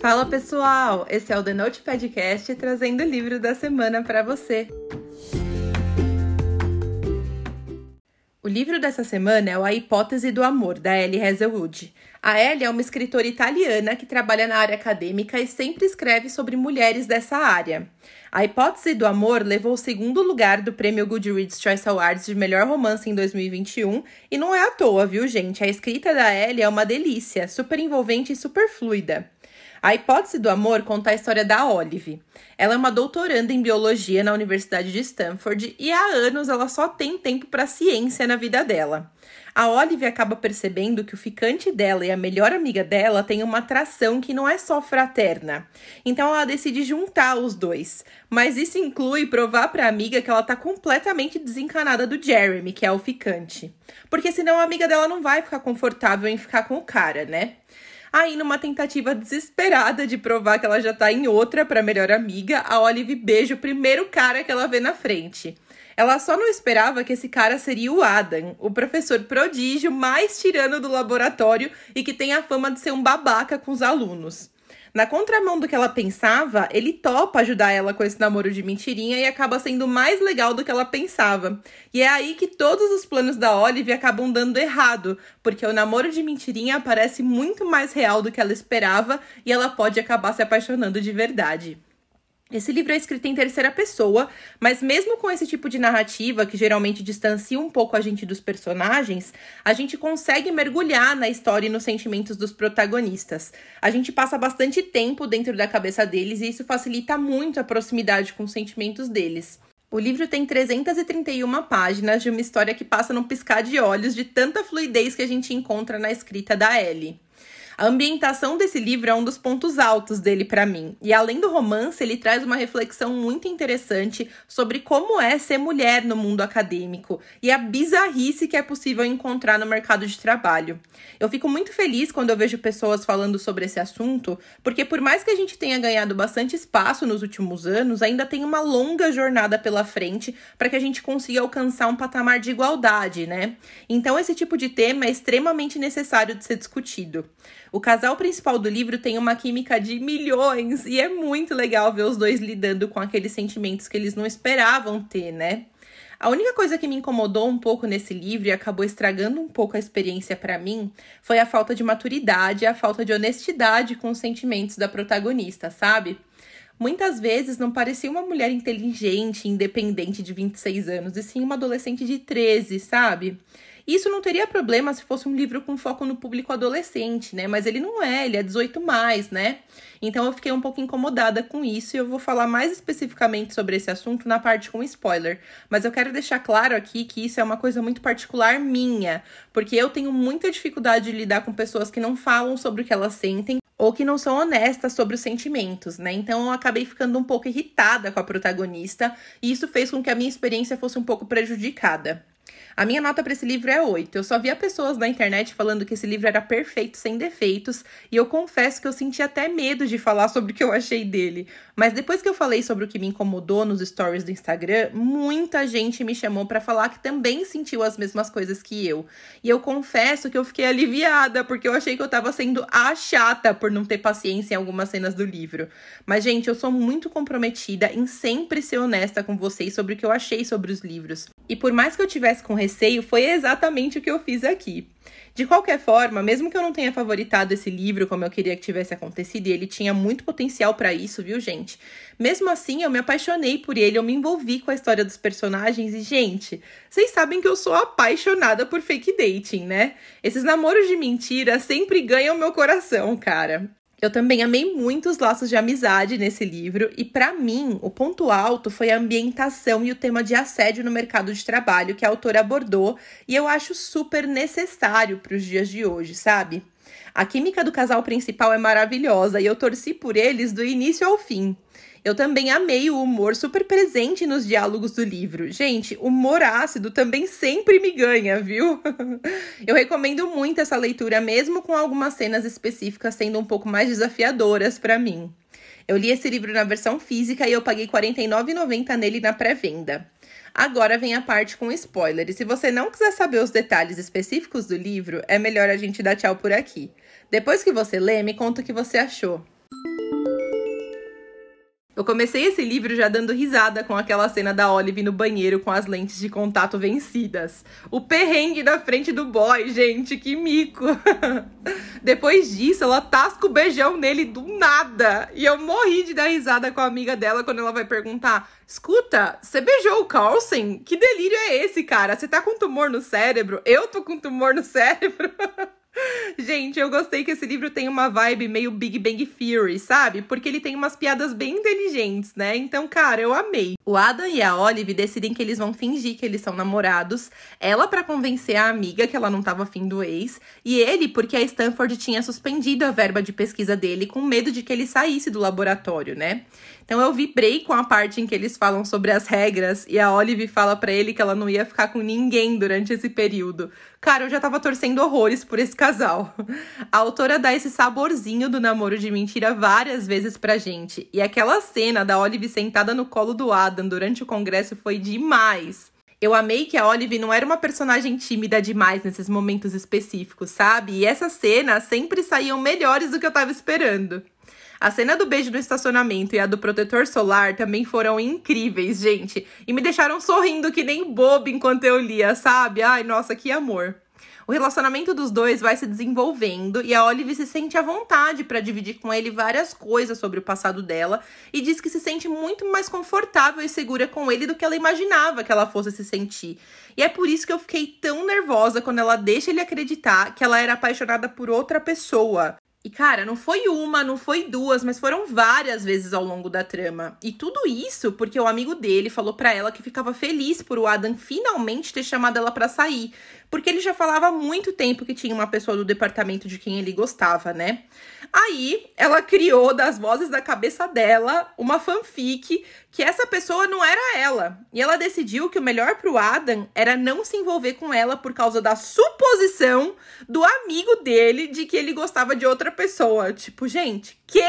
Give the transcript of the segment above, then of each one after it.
Fala pessoal, esse é o The Note Podcast trazendo o livro da semana para você. O livro dessa semana é o A Hipótese do Amor, da Ellie Hazelwood. A Ellie é uma escritora italiana que trabalha na área acadêmica e sempre escreve sobre mulheres dessa área. A Hipótese do Amor levou o segundo lugar do prêmio Goodreads Choice Awards de melhor romance em 2021 e não é à toa, viu, gente? A escrita da Ellie é uma delícia, super envolvente e super fluida. A hipótese do amor conta a história da Olive. Ela é uma doutoranda em biologia na Universidade de Stanford e há anos ela só tem tempo para ciência na vida dela. A Olive acaba percebendo que o ficante dela e a melhor amiga dela têm uma atração que não é só fraterna. Então ela decide juntar os dois. Mas isso inclui provar para a amiga que ela tá completamente desencanada do Jeremy, que é o ficante. Porque senão a amiga dela não vai ficar confortável em ficar com o cara, né? Aí, numa tentativa desesperada de provar que ela já tá em outra para melhor amiga, a Olive beija o primeiro cara que ela vê na frente. Ela só não esperava que esse cara seria o Adam, o professor prodígio mais tirano do laboratório e que tem a fama de ser um babaca com os alunos. Na contramão do que ela pensava, ele topa ajudar ela com esse namoro de mentirinha e acaba sendo mais legal do que ela pensava. E é aí que todos os planos da Olive acabam dando errado, porque o namoro de mentirinha parece muito mais real do que ela esperava e ela pode acabar se apaixonando de verdade. Esse livro é escrito em terceira pessoa, mas mesmo com esse tipo de narrativa, que geralmente distancia um pouco a gente dos personagens, a gente consegue mergulhar na história e nos sentimentos dos protagonistas. A gente passa bastante tempo dentro da cabeça deles e isso facilita muito a proximidade com os sentimentos deles. O livro tem 331 páginas de uma história que passa num piscar de olhos de tanta fluidez que a gente encontra na escrita da Ellie. A ambientação desse livro é um dos pontos altos dele para mim. E além do romance, ele traz uma reflexão muito interessante sobre como é ser mulher no mundo acadêmico e a bizarrice que é possível encontrar no mercado de trabalho. Eu fico muito feliz quando eu vejo pessoas falando sobre esse assunto, porque por mais que a gente tenha ganhado bastante espaço nos últimos anos, ainda tem uma longa jornada pela frente para que a gente consiga alcançar um patamar de igualdade, né? Então esse tipo de tema é extremamente necessário de ser discutido. O casal principal do livro tem uma química de milhões e é muito legal ver os dois lidando com aqueles sentimentos que eles não esperavam ter, né? A única coisa que me incomodou um pouco nesse livro e acabou estragando um pouco a experiência para mim foi a falta de maturidade a falta de honestidade com os sentimentos da protagonista, sabe? Muitas vezes não parecia uma mulher inteligente, independente de 26 anos, e sim uma adolescente de 13, sabe? Isso não teria problema se fosse um livro com foco no público adolescente, né? Mas ele não é, ele é 18 mais, né? Então eu fiquei um pouco incomodada com isso e eu vou falar mais especificamente sobre esse assunto na parte com spoiler. Mas eu quero deixar claro aqui que isso é uma coisa muito particular minha, porque eu tenho muita dificuldade de lidar com pessoas que não falam sobre o que elas sentem ou que não são honestas sobre os sentimentos, né? Então eu acabei ficando um pouco irritada com a protagonista e isso fez com que a minha experiência fosse um pouco prejudicada. A minha nota para esse livro é 8. Eu só via pessoas na internet falando que esse livro era perfeito, sem defeitos, e eu confesso que eu senti até medo de falar sobre o que eu achei dele. Mas depois que eu falei sobre o que me incomodou nos stories do Instagram, muita gente me chamou para falar que também sentiu as mesmas coisas que eu. E eu confesso que eu fiquei aliviada, porque eu achei que eu tava sendo a chata por não ter paciência em algumas cenas do livro. Mas, gente, eu sou muito comprometida em sempre ser honesta com vocês sobre o que eu achei sobre os livros. E por mais que eu tivesse com receio, foi exatamente o que eu fiz aqui. De qualquer forma, mesmo que eu não tenha favoritado esse livro como eu queria que tivesse acontecido, e ele tinha muito potencial para isso, viu, gente? Mesmo assim, eu me apaixonei por ele, eu me envolvi com a história dos personagens e, gente, vocês sabem que eu sou apaixonada por fake dating, né? Esses namoros de mentira sempre ganham meu coração, cara. Eu também amei muito os laços de amizade nesse livro, e para mim, o ponto alto foi a ambientação e o tema de assédio no mercado de trabalho que a autora abordou, e eu acho super necessário para os dias de hoje, sabe? A química do casal principal é maravilhosa e eu torci por eles do início ao fim. Eu também amei o humor super presente nos diálogos do livro. Gente, humor ácido também sempre me ganha, viu? eu recomendo muito essa leitura, mesmo com algumas cenas específicas sendo um pouco mais desafiadoras para mim. Eu li esse livro na versão física e eu paguei R$ 49,90 nele na pré-venda. Agora vem a parte com spoiler. E se você não quiser saber os detalhes específicos do livro, é melhor a gente dar tchau por aqui. Depois que você lê, me conta o que você achou. Comecei esse livro já dando risada com aquela cena da Olive no banheiro com as lentes de contato vencidas. O perrengue na frente do boy, gente, que mico. Depois disso, ela tasca o beijão nele do nada. E eu morri de dar risada com a amiga dela quando ela vai perguntar: Escuta, você beijou o Carlsen? Que delírio é esse, cara? Você tá com tumor no cérebro? Eu tô com tumor no cérebro? Gente, eu gostei que esse livro tem uma vibe meio Big Bang Theory, sabe? Porque ele tem umas piadas bem inteligentes, né? Então, cara, eu amei. O Adam e a Olive decidem que eles vão fingir que eles são namorados. Ela para convencer a amiga que ela não tava afim do ex. E ele porque a Stanford tinha suspendido a verba de pesquisa dele com medo de que ele saísse do laboratório, né? Então eu vibrei com a parte em que eles falam sobre as regras e a Olive fala para ele que ela não ia ficar com ninguém durante esse período. Cara, eu já tava torcendo horrores por esse casal. A autora dá esse saborzinho do namoro de mentira várias vezes pra gente. E aquela cena da Olive sentada no colo do Adam durante o congresso foi demais. Eu amei que a Olive não era uma personagem tímida demais nesses momentos específicos, sabe? E essas cenas sempre saíam melhores do que eu tava esperando. A cena do beijo no estacionamento e a do protetor solar também foram incríveis, gente. E me deixaram sorrindo que nem bobo enquanto eu lia, sabe? Ai, nossa, que amor. O relacionamento dos dois vai se desenvolvendo e a Olive se sente à vontade para dividir com ele várias coisas sobre o passado dela e diz que se sente muito mais confortável e segura com ele do que ela imaginava que ela fosse se sentir. E é por isso que eu fiquei tão nervosa quando ela deixa ele acreditar que ela era apaixonada por outra pessoa. E, cara, não foi uma, não foi duas, mas foram várias vezes ao longo da trama. E tudo isso porque o amigo dele falou para ela que ficava feliz por o Adam finalmente ter chamado ela para sair, porque ele já falava há muito tempo que tinha uma pessoa do departamento de quem ele gostava, né? Aí ela criou das vozes da cabeça dela uma fanfic que essa pessoa não era ela. E ela decidiu que o melhor pro Adam era não se envolver com ela por causa da suposição do amigo dele de que ele gostava de outra pessoa. Tipo, gente, que?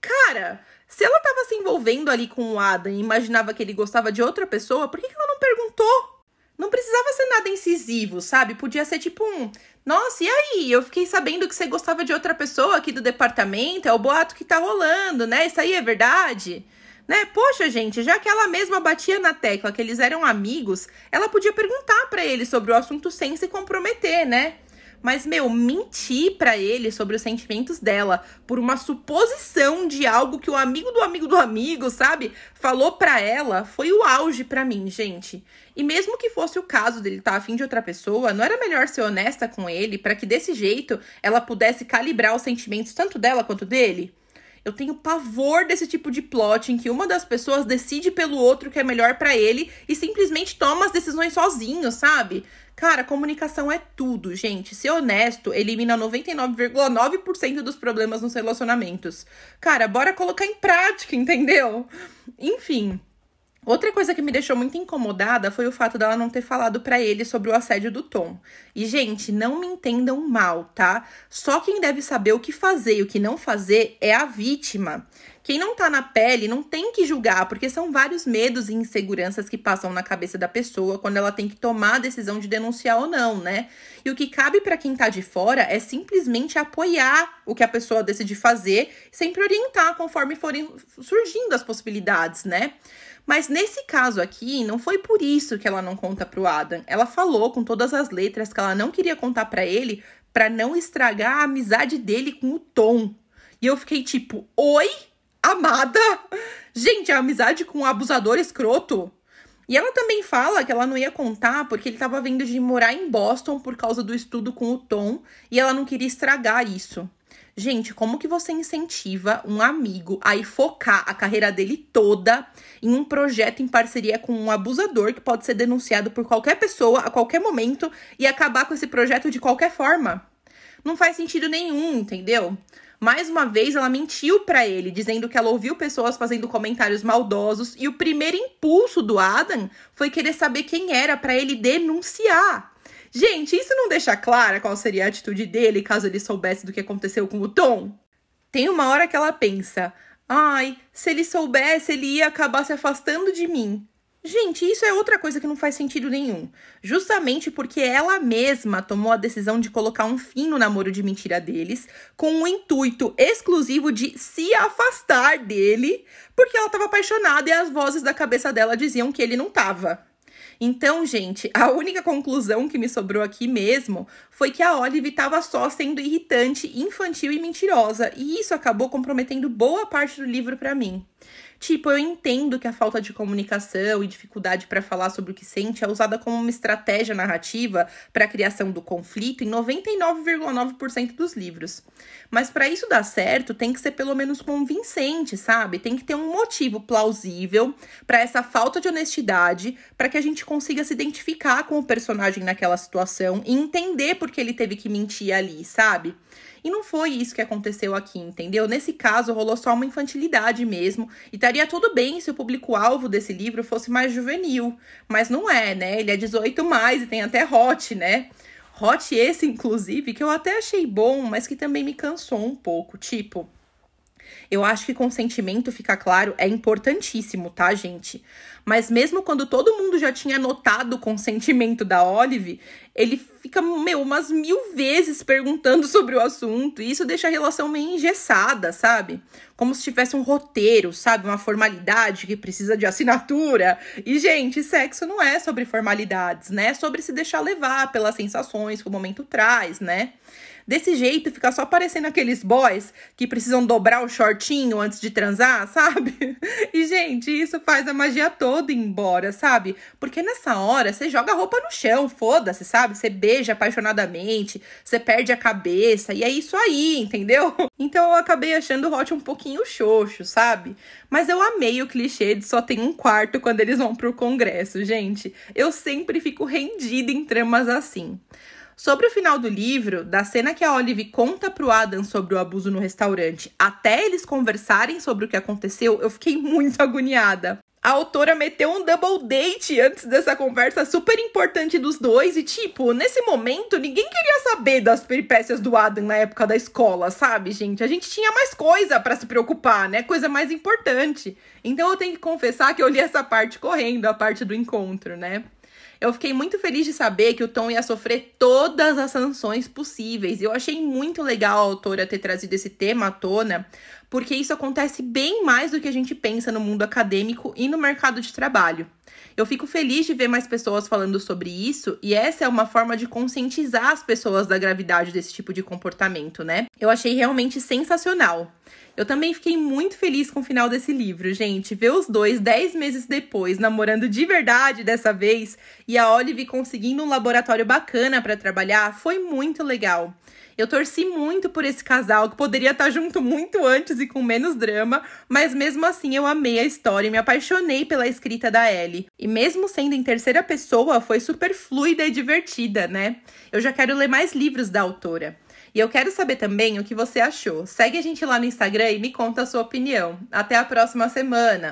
Cara, se ela tava se envolvendo ali com o Adam e imaginava que ele gostava de outra pessoa, por que, que ela não perguntou? Não precisava ser nada incisivo, sabe? Podia ser tipo um. Nossa, e aí? Eu fiquei sabendo que você gostava de outra pessoa aqui do departamento. É o boato que tá rolando, né? Isso aí é verdade? Né? Poxa, gente, já que ela mesma batia na tecla que eles eram amigos, ela podia perguntar para ele sobre o assunto sem se comprometer, né? Mas, meu, mentir para ele sobre os sentimentos dela por uma suposição de algo que o amigo do amigo do amigo, sabe, falou para ela, foi o auge para mim, gente. E mesmo que fosse o caso dele estar tá afim de outra pessoa, não era melhor ser honesta com ele para que desse jeito ela pudesse calibrar os sentimentos tanto dela quanto dele? Eu tenho pavor desse tipo de plot em que uma das pessoas decide pelo outro que é melhor para ele e simplesmente toma as decisões sozinho, sabe? Cara, comunicação é tudo, gente. Ser honesto elimina 99,9% dos problemas nos relacionamentos. Cara, bora colocar em prática, entendeu? Enfim. Outra coisa que me deixou muito incomodada foi o fato dela não ter falado para ele sobre o assédio do Tom. E, gente, não me entendam mal, tá? Só quem deve saber o que fazer e o que não fazer é a vítima. Quem não tá na pele não tem que julgar, porque são vários medos e inseguranças que passam na cabeça da pessoa quando ela tem que tomar a decisão de denunciar ou não, né? E o que cabe para quem tá de fora é simplesmente apoiar o que a pessoa decide fazer, sempre orientar conforme forem surgindo as possibilidades, né? Mas nesse caso aqui, não foi por isso que ela não conta pro Adam. Ela falou com todas as letras que ela não queria contar para ele para não estragar a amizade dele com o Tom. E eu fiquei tipo, oi? amada. Gente, a amizade com um abusador escroto. E ela também fala que ela não ia contar porque ele estava vindo de morar em Boston por causa do estudo com o Tom e ela não queria estragar isso. Gente, como que você incentiva um amigo a focar a carreira dele toda em um projeto em parceria com um abusador que pode ser denunciado por qualquer pessoa a qualquer momento e acabar com esse projeto de qualquer forma? Não faz sentido nenhum, entendeu? Mais uma vez, ela mentiu para ele, dizendo que ela ouviu pessoas fazendo comentários maldosos e o primeiro impulso do Adam foi querer saber quem era para ele denunciar. Gente, isso não deixa clara qual seria a atitude dele caso ele soubesse do que aconteceu com o Tom? Tem uma hora que ela pensa: ai, se ele soubesse, ele ia acabar se afastando de mim. Gente, isso é outra coisa que não faz sentido nenhum. Justamente porque ela mesma tomou a decisão de colocar um fim no namoro de mentira deles, com o intuito exclusivo de se afastar dele, porque ela estava apaixonada e as vozes da cabeça dela diziam que ele não estava. Então, gente, a única conclusão que me sobrou aqui mesmo foi que a Olive estava só sendo irritante, infantil e mentirosa, e isso acabou comprometendo boa parte do livro para mim. Tipo, eu entendo que a falta de comunicação e dificuldade para falar sobre o que sente é usada como uma estratégia narrativa para a criação do conflito em 99,9% dos livros. Mas para isso dar certo, tem que ser pelo menos convincente, sabe? Tem que ter um motivo plausível para essa falta de honestidade, para que a gente consiga se identificar com o personagem naquela situação e entender por que ele teve que mentir ali, sabe? E não foi isso que aconteceu aqui, entendeu? Nesse caso, rolou só uma infantilidade mesmo. E estaria tudo bem se o público-alvo desse livro fosse mais juvenil. Mas não é, né? Ele é 18 mais e tem até hot, né? Hot esse, inclusive, que eu até achei bom, mas que também me cansou um pouco. Tipo, eu acho que consentimento, fica claro, é importantíssimo, tá, gente? Mas mesmo quando todo mundo já tinha notado o consentimento da Olive, ele fica, meu, umas mil vezes perguntando sobre o assunto. E isso deixa a relação meio engessada, sabe? Como se tivesse um roteiro, sabe? Uma formalidade que precisa de assinatura. E, gente, sexo não é sobre formalidades, né? É sobre se deixar levar pelas sensações que o momento traz, né? Desse jeito, fica só parecendo aqueles boys que precisam dobrar o shortinho antes de transar, sabe? E, gente, isso faz a magia toda ir embora, sabe? Porque nessa hora você joga a roupa no chão, foda-se, sabe? Você beija apaixonadamente, você perde a cabeça, e é isso aí, entendeu? Então eu acabei achando o Hot um pouquinho xoxo, sabe? Mas eu amei o clichê de só tem um quarto quando eles vão pro congresso, gente. Eu sempre fico rendida em tramas assim. Sobre o final do livro, da cena que a Olive conta pro Adam sobre o abuso no restaurante, até eles conversarem sobre o que aconteceu, eu fiquei muito agoniada. A autora meteu um double date antes dessa conversa super importante dos dois e tipo, nesse momento ninguém queria saber das peripécias do Adam na época da escola, sabe, gente? A gente tinha mais coisa para se preocupar, né? Coisa mais importante. Então eu tenho que confessar que eu li essa parte correndo, a parte do encontro, né? Eu fiquei muito feliz de saber que o Tom ia sofrer todas as sanções possíveis. Eu achei muito legal a autora ter trazido esse tema à tona, porque isso acontece bem mais do que a gente pensa no mundo acadêmico e no mercado de trabalho. Eu fico feliz de ver mais pessoas falando sobre isso, e essa é uma forma de conscientizar as pessoas da gravidade desse tipo de comportamento, né? Eu achei realmente sensacional. Eu também fiquei muito feliz com o final desse livro, gente. Ver os dois, dez meses depois, namorando de verdade dessa vez, e a Olive conseguindo um laboratório bacana para trabalhar, foi muito legal. Eu torci muito por esse casal, que poderia estar junto muito antes e com menos drama, mas mesmo assim eu amei a história e me apaixonei pela escrita da Ellie. E mesmo sendo em terceira pessoa, foi super fluida e divertida, né? Eu já quero ler mais livros da autora. E eu quero saber também o que você achou. Segue a gente lá no Instagram e me conta a sua opinião. Até a próxima semana!